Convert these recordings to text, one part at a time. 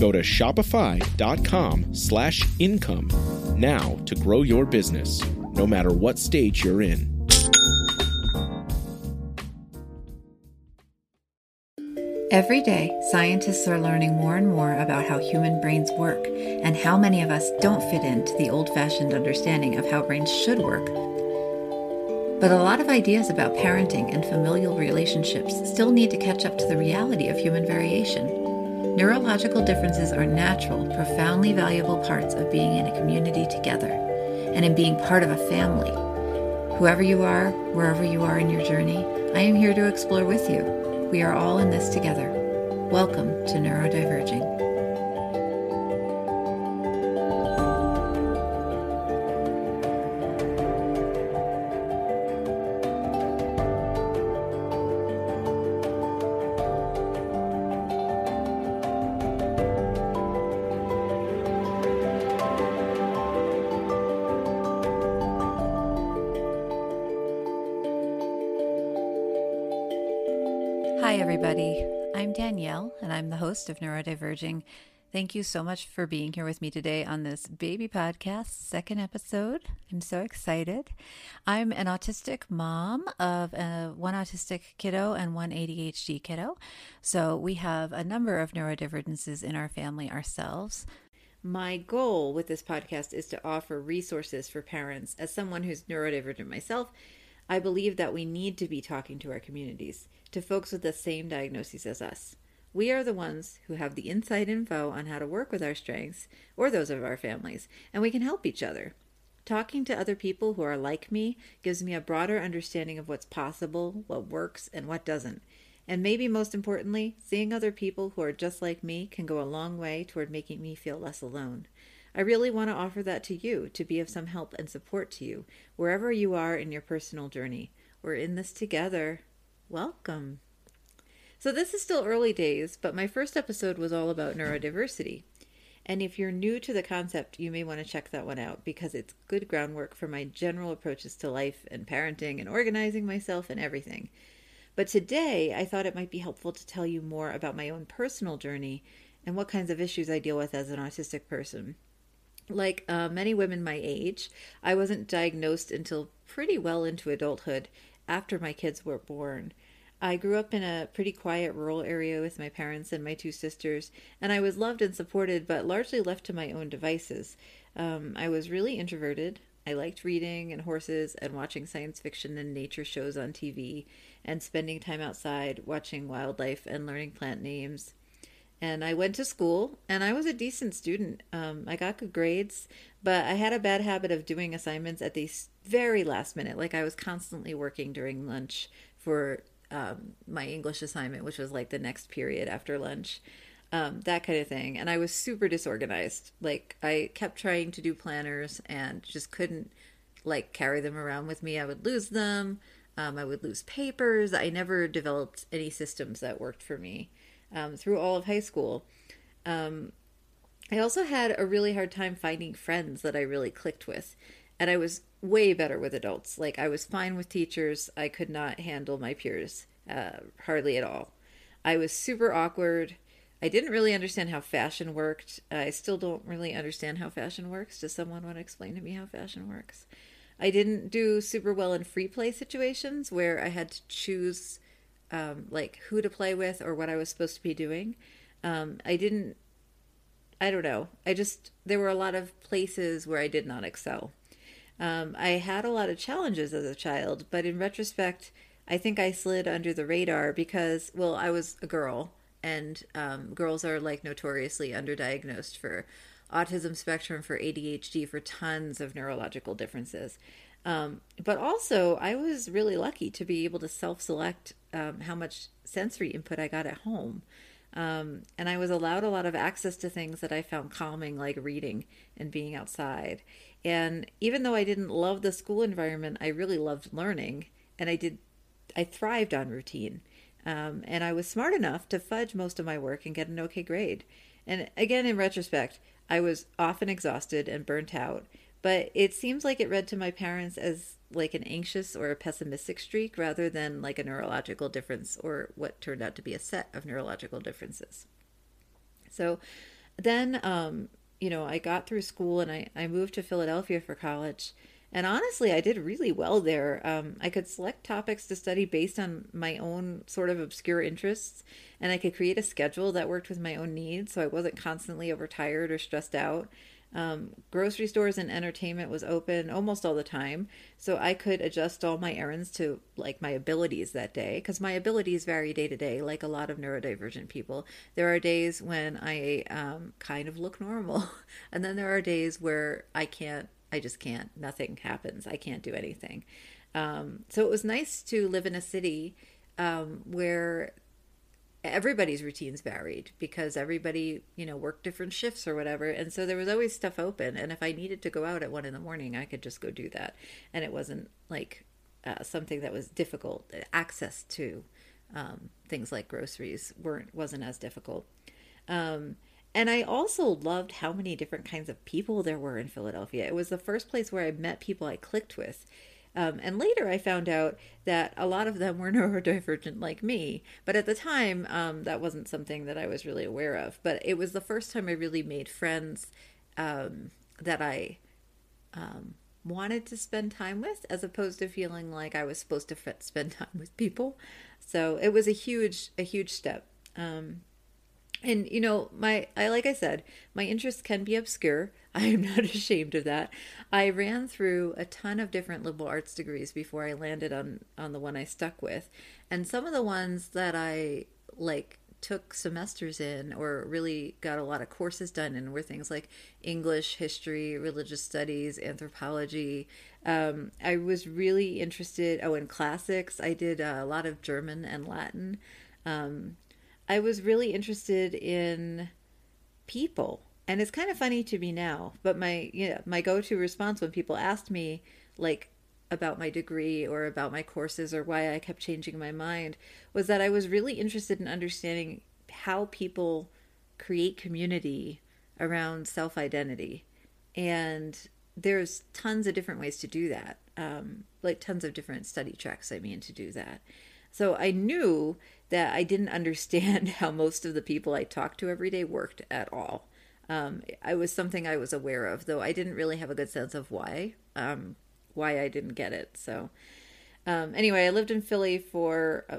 Go to shopify.com slash income now to grow your business, no matter what stage you're in. Every day, scientists are learning more and more about how human brains work and how many of us don't fit into the old fashioned understanding of how brains should work. But a lot of ideas about parenting and familial relationships still need to catch up to the reality of human variation. Neurological differences are natural, profoundly valuable parts of being in a community together and in being part of a family. Whoever you are, wherever you are in your journey, I am here to explore with you. We are all in this together. Welcome to Neurodiverging. Host of Neurodiverging. Thank you so much for being here with me today on this baby podcast, second episode. I'm so excited. I'm an autistic mom of a, one autistic kiddo and one ADHD kiddo. So we have a number of neurodivergences in our family ourselves. My goal with this podcast is to offer resources for parents. As someone who's neurodivergent myself, I believe that we need to be talking to our communities to folks with the same diagnoses as us. We are the ones who have the inside info on how to work with our strengths or those of our families, and we can help each other. Talking to other people who are like me gives me a broader understanding of what's possible, what works, and what doesn't. And maybe most importantly, seeing other people who are just like me can go a long way toward making me feel less alone. I really want to offer that to you to be of some help and support to you wherever you are in your personal journey. We're in this together. Welcome. So, this is still early days, but my first episode was all about neurodiversity. And if you're new to the concept, you may want to check that one out because it's good groundwork for my general approaches to life and parenting and organizing myself and everything. But today, I thought it might be helpful to tell you more about my own personal journey and what kinds of issues I deal with as an autistic person. Like uh, many women my age, I wasn't diagnosed until pretty well into adulthood after my kids were born. I grew up in a pretty quiet rural area with my parents and my two sisters, and I was loved and supported, but largely left to my own devices. Um, I was really introverted. I liked reading and horses and watching science fiction and nature shows on TV and spending time outside watching wildlife and learning plant names. And I went to school and I was a decent student. Um, I got good grades, but I had a bad habit of doing assignments at the very last minute. Like I was constantly working during lunch for um, my English assignment, which was like the next period after lunch, um, that kind of thing. And I was super disorganized. Like I kept trying to do planners and just couldn't like carry them around with me. I would lose them. Um, I would lose papers. I never developed any systems that worked for me um, through all of high school. Um, I also had a really hard time finding friends that I really clicked with. And I was way better with adults. Like, I was fine with teachers. I could not handle my peers uh, hardly at all. I was super awkward. I didn't really understand how fashion worked. I still don't really understand how fashion works. Does someone want to explain to me how fashion works? I didn't do super well in free play situations where I had to choose um, like who to play with or what I was supposed to be doing. Um, I didn't I don't know. I just, there were a lot of places where I did not excel. Um, I had a lot of challenges as a child, but in retrospect, I think I slid under the radar because, well, I was a girl, and um, girls are like notoriously underdiagnosed for autism spectrum, for ADHD, for tons of neurological differences. Um, but also, I was really lucky to be able to self select um, how much sensory input I got at home. Um, and I was allowed a lot of access to things that I found calming, like reading and being outside. And even though I didn't love the school environment, I really loved learning, and I did, I thrived on routine. Um, and I was smart enough to fudge most of my work and get an okay grade. And again, in retrospect, I was often exhausted and burnt out, but it seems like it read to my parents as like an anxious or a pessimistic streak rather than like a neurological difference or what turned out to be a set of neurological differences. So then, um, you know, I got through school and I, I moved to Philadelphia for college. And honestly, I did really well there. Um, I could select topics to study based on my own sort of obscure interests, and I could create a schedule that worked with my own needs so I wasn't constantly overtired or stressed out. Um, grocery stores and entertainment was open almost all the time, so I could adjust all my errands to like my abilities that day because my abilities vary day to day, like a lot of neurodivergent people. There are days when I um, kind of look normal, and then there are days where I can't. I just can't. Nothing happens. I can't do anything. Um, so it was nice to live in a city um, where everybody's routines varied because everybody you know worked different shifts or whatever. And so there was always stuff open. And if i needed to go out at one in the morning i could just go do that. And it wasn't like uh, something that was difficult. Access to um, things like groceries weren't wasn't as difficult. Um, and i also loved how many different kinds of people there were in philadelphia. It was the first place where i met people i clicked with um, and later I found out that a lot of them were neurodivergent like me. But at the time, um, that wasn't something that I was really aware of. But it was the first time I really made friends um, that I um, wanted to spend time with, as opposed to feeling like I was supposed to spend time with people. So it was a huge, a huge step. Um, and you know my i like i said my interests can be obscure. I am not ashamed of that. I ran through a ton of different liberal arts degrees before i landed on on the one i stuck with. And some of the ones that i like took semesters in or really got a lot of courses done in were things like english history religious studies anthropology. Um, i was really interested oh in classics. I did a lot of german and latin. Um, I was really interested in people. And it's kind of funny to me now, but my yeah, my go-to response when people asked me like about my degree or about my courses or why I kept changing my mind was that I was really interested in understanding how people create community around self-identity. And there's tons of different ways to do that. Um, like tons of different study tracks, I mean, to do that. So I knew that I didn't understand how most of the people I talked to every day worked at all. Um, I was something I was aware of, though I didn't really have a good sense of why, um, why I didn't get it. So, um, anyway, I lived in Philly for uh,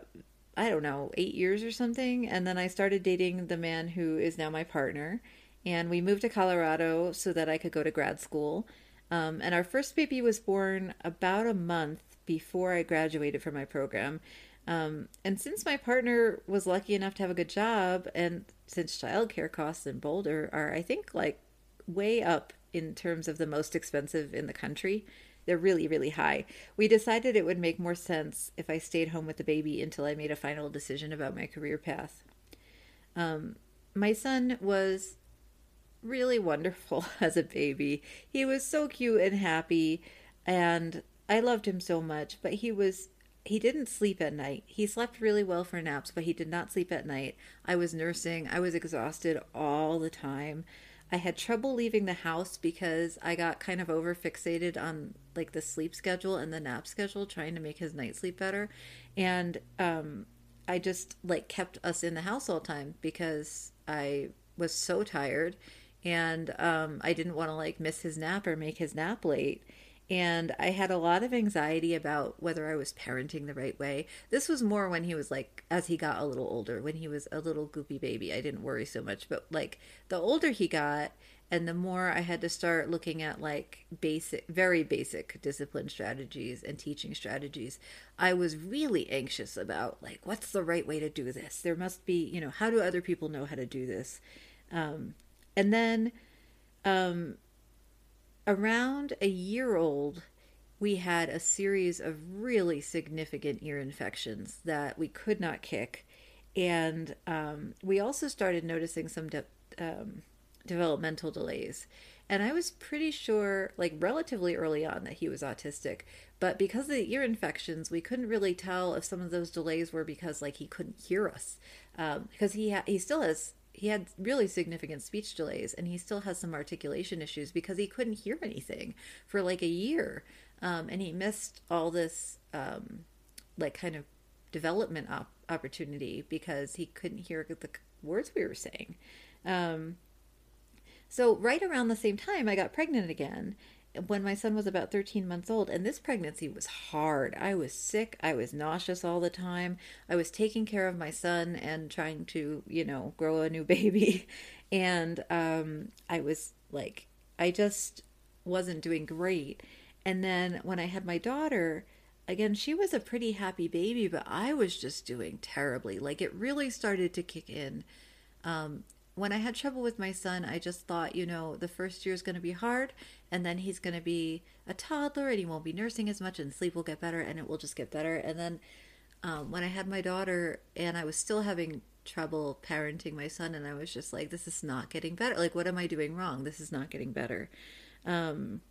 I don't know eight years or something, and then I started dating the man who is now my partner, and we moved to Colorado so that I could go to grad school. Um, and our first baby was born about a month before I graduated from my program. Um, and since my partner was lucky enough to have a good job, and since childcare costs in Boulder are, I think, like way up in terms of the most expensive in the country, they're really, really high. We decided it would make more sense if I stayed home with the baby until I made a final decision about my career path. Um, my son was really wonderful as a baby. He was so cute and happy, and I loved him so much, but he was he didn't sleep at night. He slept really well for naps, but he did not sleep at night. I was nursing. I was exhausted all the time. I had trouble leaving the house because I got kind of over fixated on like the sleep schedule and the nap schedule, trying to make his night sleep better. And um, I just like kept us in the house all the time because I was so tired and um, I didn't want to like miss his nap or make his nap late and I had a lot of anxiety about whether I was parenting the right way. This was more when he was like, as he got a little older, when he was a little goopy baby. I didn't worry so much, but like the older he got, and the more I had to start looking at like basic, very basic discipline strategies and teaching strategies, I was really anxious about like, what's the right way to do this? There must be, you know, how do other people know how to do this? Um, and then um, around a year old, we had a series of really significant ear infections that we could not kick. And um, we also started noticing some de- um, developmental delays. And I was pretty sure, like relatively early on, that he was autistic. But because of the ear infections, we couldn't really tell if some of those delays were because, like, he couldn't hear us. Um, because he ha- he still has he had really significant speech delays, and he still has some articulation issues because he couldn't hear anything for like a year, um, and he missed all this um, like kind of development op- opportunity because he couldn't hear the words we were saying. Um, so, right around the same time, I got pregnant again when my son was about 13 months old. And this pregnancy was hard. I was sick. I was nauseous all the time. I was taking care of my son and trying to, you know, grow a new baby. And um, I was like, I just wasn't doing great. And then when I had my daughter, again, she was a pretty happy baby, but I was just doing terribly. Like it really started to kick in. Um, when I had trouble with my son, I just thought, you know, the first year is going to be hard, and then he's going to be a toddler, and he won't be nursing as much, and sleep will get better, and it will just get better. And then um, when I had my daughter, and I was still having trouble parenting my son, and I was just like, this is not getting better. Like, what am I doing wrong? This is not getting better. Um,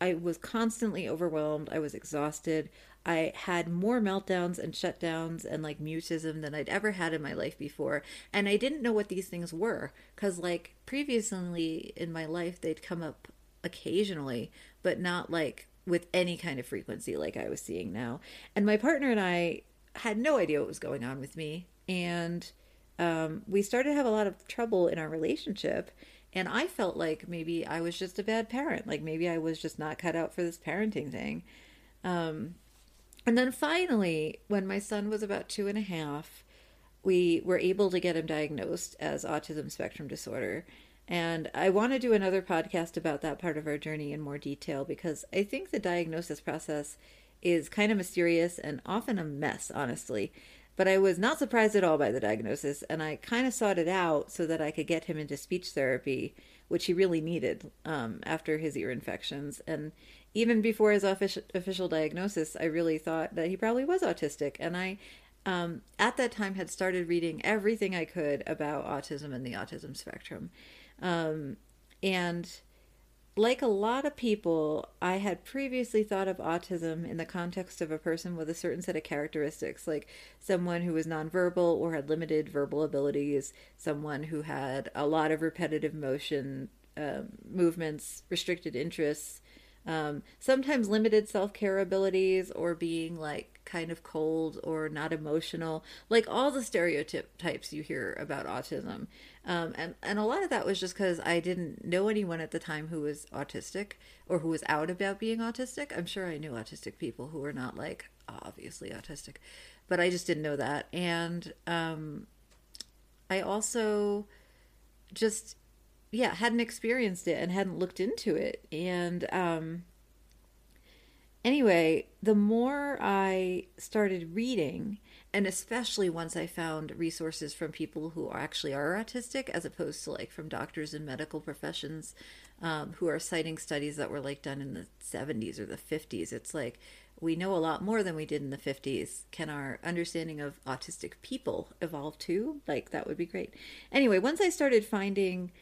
I was constantly overwhelmed. I was exhausted. I had more meltdowns and shutdowns and like mutism than I'd ever had in my life before. And I didn't know what these things were because, like, previously in my life, they'd come up occasionally, but not like with any kind of frequency like I was seeing now. And my partner and I had no idea what was going on with me. And um, we started to have a lot of trouble in our relationship. And I felt like maybe I was just a bad parent. Like maybe I was just not cut out for this parenting thing. Um, and then finally, when my son was about two and a half, we were able to get him diagnosed as autism spectrum disorder. And I want to do another podcast about that part of our journey in more detail because I think the diagnosis process is kind of mysterious and often a mess, honestly. But I was not surprised at all by the diagnosis, and I kind of sought it out so that I could get him into speech therapy, which he really needed um, after his ear infections. And even before his official, diagnosis, I really thought that he probably was autistic. And I, um, at that time, had started reading everything I could about autism and the autism spectrum. Um, and like a lot of people, I had previously thought of autism in the context of a person with a certain set of characteristics, like someone who was nonverbal or had limited verbal abilities, someone who had a lot of repetitive motion uh, movements, restricted interests, um, sometimes limited self care abilities, or being like kind of cold or not emotional, like all the stereotypes you hear about autism. Um, and, and a lot of that was just because I didn't know anyone at the time who was autistic or who was out about being autistic. I'm sure I knew autistic people who were not like obviously autistic, but I just didn't know that. And um, I also just, yeah, hadn't experienced it and hadn't looked into it. And um, anyway, the more I started reading, and especially once I found resources from people who are actually are autistic, as opposed to like from doctors and medical professions um, who are citing studies that were like done in the 70s or the 50s. It's like we know a lot more than we did in the 50s. Can our understanding of autistic people evolve too? Like that would be great. Anyway, once I started finding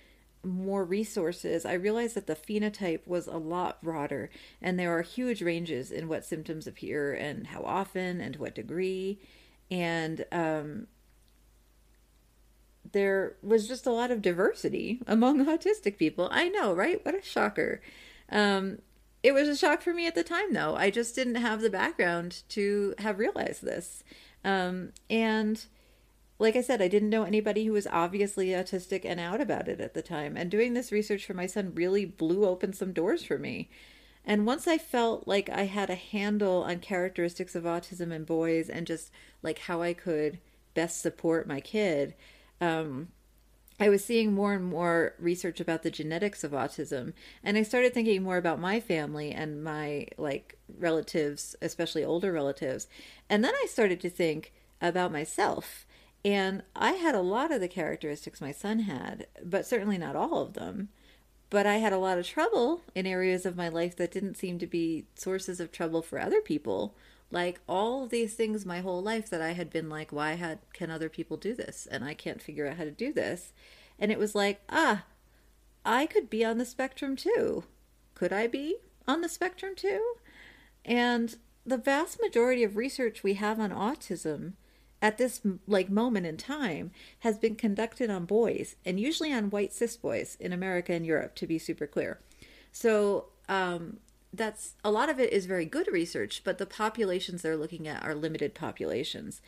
more resources, I realized that the phenotype was a lot broader, and there are huge ranges in what symptoms appear and how often and to what degree. And um, there was just a lot of diversity among autistic people. I know, right? What a shocker. Um, it was a shock for me at the time, though. I just didn't have the background to have realized this. Um, and like I said, I didn't know anybody who was obviously autistic and out about it at the time. And doing this research for my son really blew open some doors for me. And once I felt like I had a handle on characteristics of autism in boys and just like how I could best support my kid, um, I was seeing more and more research about the genetics of autism, and I started thinking more about my family and my like relatives, especially older relatives. And then I started to think about myself. And I had a lot of the characteristics my son had, but certainly not all of them. But I had a lot of trouble in areas of my life that didn't seem to be sources of trouble for other people. Like all of these things my whole life that I had been like, why had, can other people do this? And I can't figure out how to do this. And it was like, ah, I could be on the spectrum too. Could I be on the spectrum too? And the vast majority of research we have on autism at this like moment in time has been conducted on boys and usually on white cis boys in America and Europe to be super clear. So um, that's a lot of it is very good research, but the populations they're looking at are limited populations.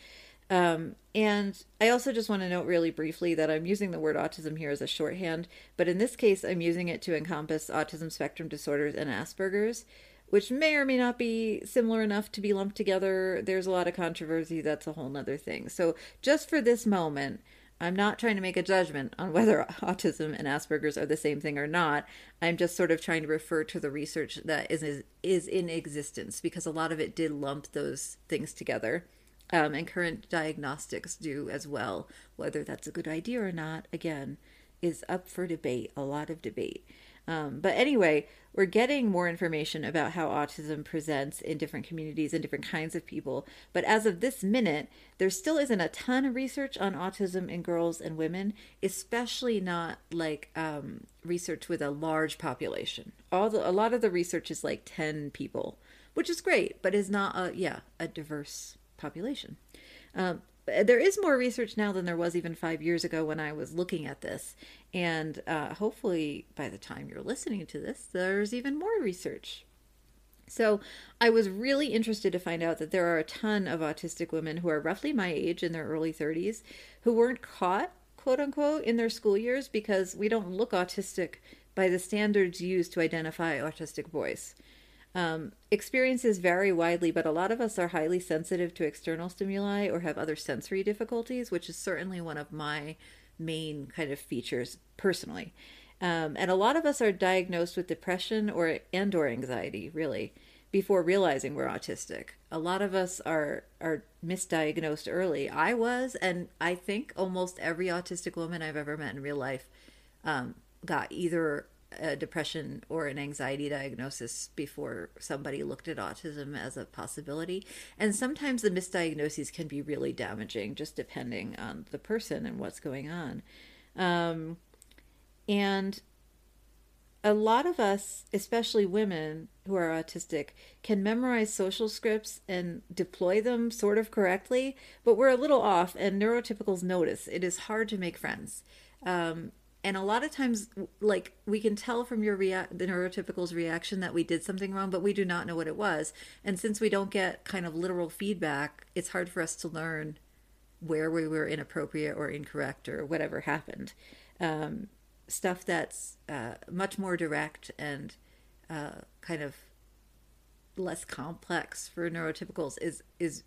Um, and I also just want to note really briefly that I'm using the word autism here as a shorthand, but in this case, I'm using it to encompass autism spectrum disorders and Asperger's which may or may not be similar enough to be lumped together. There's a lot of controversy. That's a whole nother thing. So, just for this moment, I'm not trying to make a judgment on whether autism and Asperger's are the same thing or not. I'm just sort of trying to refer to the research that is is in existence because a lot of it did lump those things together. Um, and current diagnostics do as well. Whether that's a good idea or not, again, is up for debate, a lot of debate. Um, but anyway, we're getting more information about how autism presents in different communities and different kinds of people. But as of this minute, there still isn't a ton of research on autism in girls and women, especially not like um, research with a large population. All the, a lot of the research is like 10 people, which is great, but is not a, yeah, a diverse population. Um, there is more research now than there was even five years ago when I was looking at this. And uh, hopefully, by the time you're listening to this, there's even more research. So, I was really interested to find out that there are a ton of autistic women who are roughly my age in their early 30s who weren't caught, quote unquote, in their school years because we don't look autistic by the standards used to identify autistic boys. Um, experiences vary widely, but a lot of us are highly sensitive to external stimuli or have other sensory difficulties, which is certainly one of my main kind of features personally. Um, and a lot of us are diagnosed with depression or and or anxiety, really, before realizing we're autistic. A lot of us are are misdiagnosed early. I was, and I think almost every autistic woman I've ever met in real life um, got either a depression or an anxiety diagnosis before somebody looked at autism as a possibility. And sometimes the misdiagnoses can be really damaging, just depending on the person and what's going on. Um, and a lot of us, especially women who are autistic, can memorize social scripts and deploy them sort of correctly, but we're a little off, and neurotypicals notice. It is hard to make friends. Um, and a lot of times like we can tell from your react the neurotypical's reaction that we did something wrong but we do not know what it was. And since we don't get kind of literal feedback it's hard for us to learn where we were inappropriate or incorrect or whatever happened. Um, stuff that's uh, much more direct and uh, kind of less complex for neurotypicals is is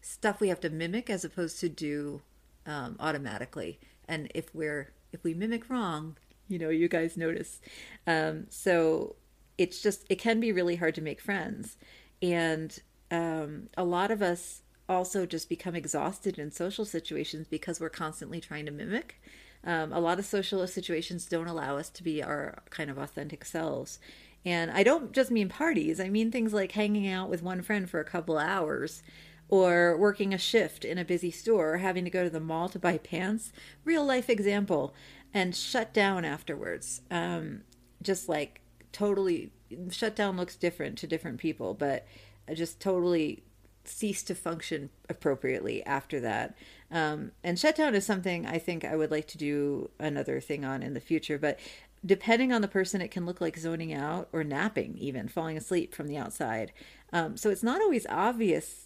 stuff we have to mimic as opposed to do um, automatically. And if we're if we mimic wrong, you know, you guys notice. Um, so it's just, it can be really hard to make friends. And um, a lot of us also just become exhausted in social situations because we're constantly trying to mimic. Um, a lot of social situations don't allow us to be our kind of authentic selves. And I don't just mean parties, I mean things like hanging out with one friend for a couple hours or working a shift in a busy store or having to go to the mall to buy pants. Real life example. And shut down afterwards. Um, just like totally, shutdown looks different to different people, but just totally cease to function appropriately after that. Um, and shutdown is something I think I would like to do another thing on in the future. But depending on the person, it can look like zoning out or napping, even falling asleep from the outside. Um, so it's not always obvious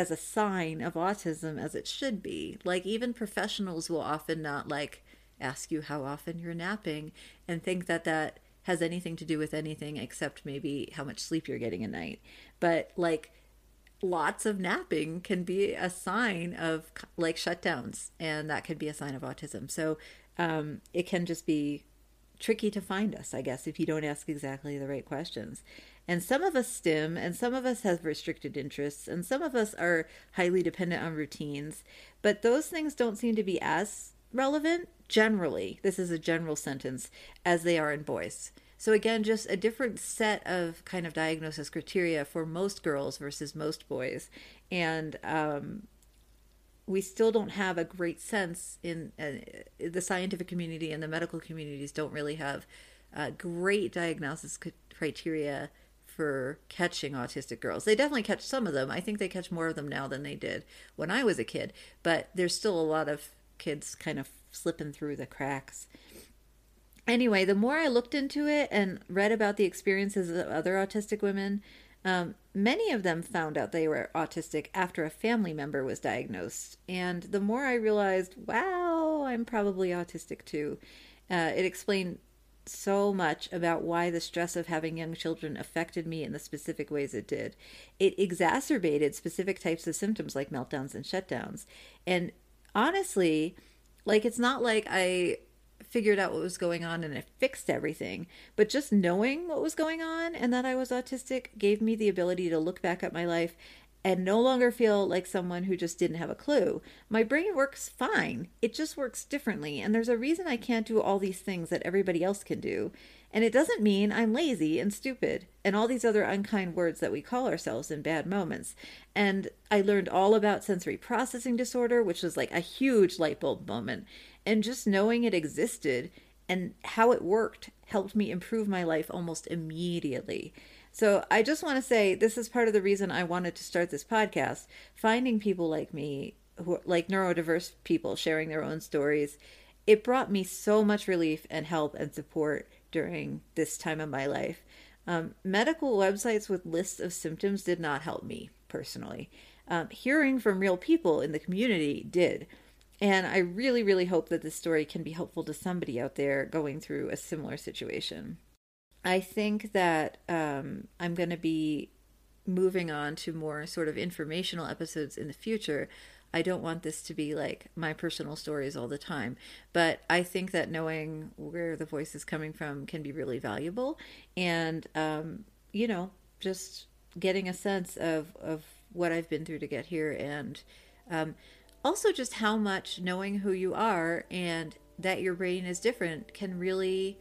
as a sign of autism as it should be. Like even professionals will often not like ask you how often you're napping and think that that has anything to do with anything except maybe how much sleep you're getting a night. But like lots of napping can be a sign of like shutdowns and that could be a sign of autism. So um, it can just be tricky to find us, I guess, if you don't ask exactly the right questions. And some of us stim, and some of us have restricted interests, and some of us are highly dependent on routines. But those things don't seem to be as relevant generally. This is a general sentence as they are in boys. So again, just a different set of kind of diagnosis criteria for most girls versus most boys, and um, we still don't have a great sense in uh, the scientific community and the medical communities don't really have uh, great diagnosis criteria for catching autistic girls. They definitely catch some of them. I think they catch more of them now than they did when I was a kid, but there's still a lot of kids kind of slipping through the cracks. Anyway, the more I looked into it and read about the experiences of other autistic women, um, many of them found out they were autistic after a family member was diagnosed. And the more I realized, wow, I'm probably autistic too, uh, it explained so much about why the stress of having young children affected me in the specific ways it did. It exacerbated specific types of symptoms like meltdowns and shutdowns. And honestly, like it's not like I figured out what was going on and it fixed everything. But just knowing what was going on and that I was autistic gave me the ability to look back at my life and no longer feel like someone who just didn't have a clue. My brain works fine, it just works differently. And there's a reason I can't do all these things that everybody else can do. And it doesn't mean I'm lazy and stupid and all these other unkind words that we call ourselves in bad moments. And I learned all about sensory processing disorder, which was like a huge light bulb moment. And just knowing it existed and how it worked helped me improve my life almost immediately. So I just want to say this is part of the reason I wanted to start this podcast. Finding people like me, who like neurodiverse people sharing their own stories, it brought me so much relief and help and support during this time of my life. Um, medical websites with lists of symptoms did not help me personally. Um, hearing from real people in the community did. And I really, really hope that this story can be helpful to somebody out there going through a similar situation. I think that um, I'm going to be moving on to more sort of informational episodes in the future. I don't want this to be like my personal stories all the time, but I think that knowing where the voice is coming from can be really valuable. And, um, you know, just getting a sense of, of what I've been through to get here and um, also just how much knowing who you are and that your brain is different can really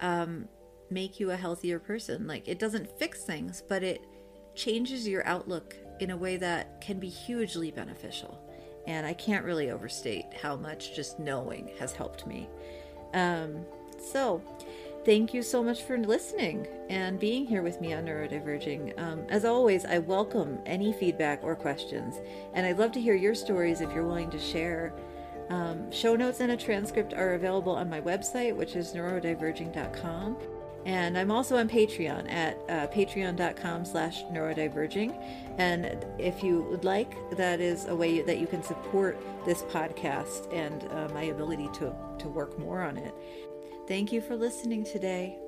um, make you a healthier person. Like it doesn't fix things, but it changes your outlook in a way that can be hugely beneficial. And I can't really overstate how much just knowing has helped me. Um, so, thank you so much for listening and being here with me on Neurodiverging. Um, as always, I welcome any feedback or questions, and I'd love to hear your stories if you're willing to share. Um, show notes and a transcript are available on my website, which is neurodiverging.com. And I'm also on Patreon at uh, patreon.com slash neurodiverging. And if you would like, that is a way that you can support this podcast and uh, my ability to, to work more on it. Thank you for listening today.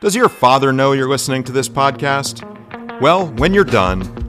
Does your father know you're listening to this podcast? Well, when you're done,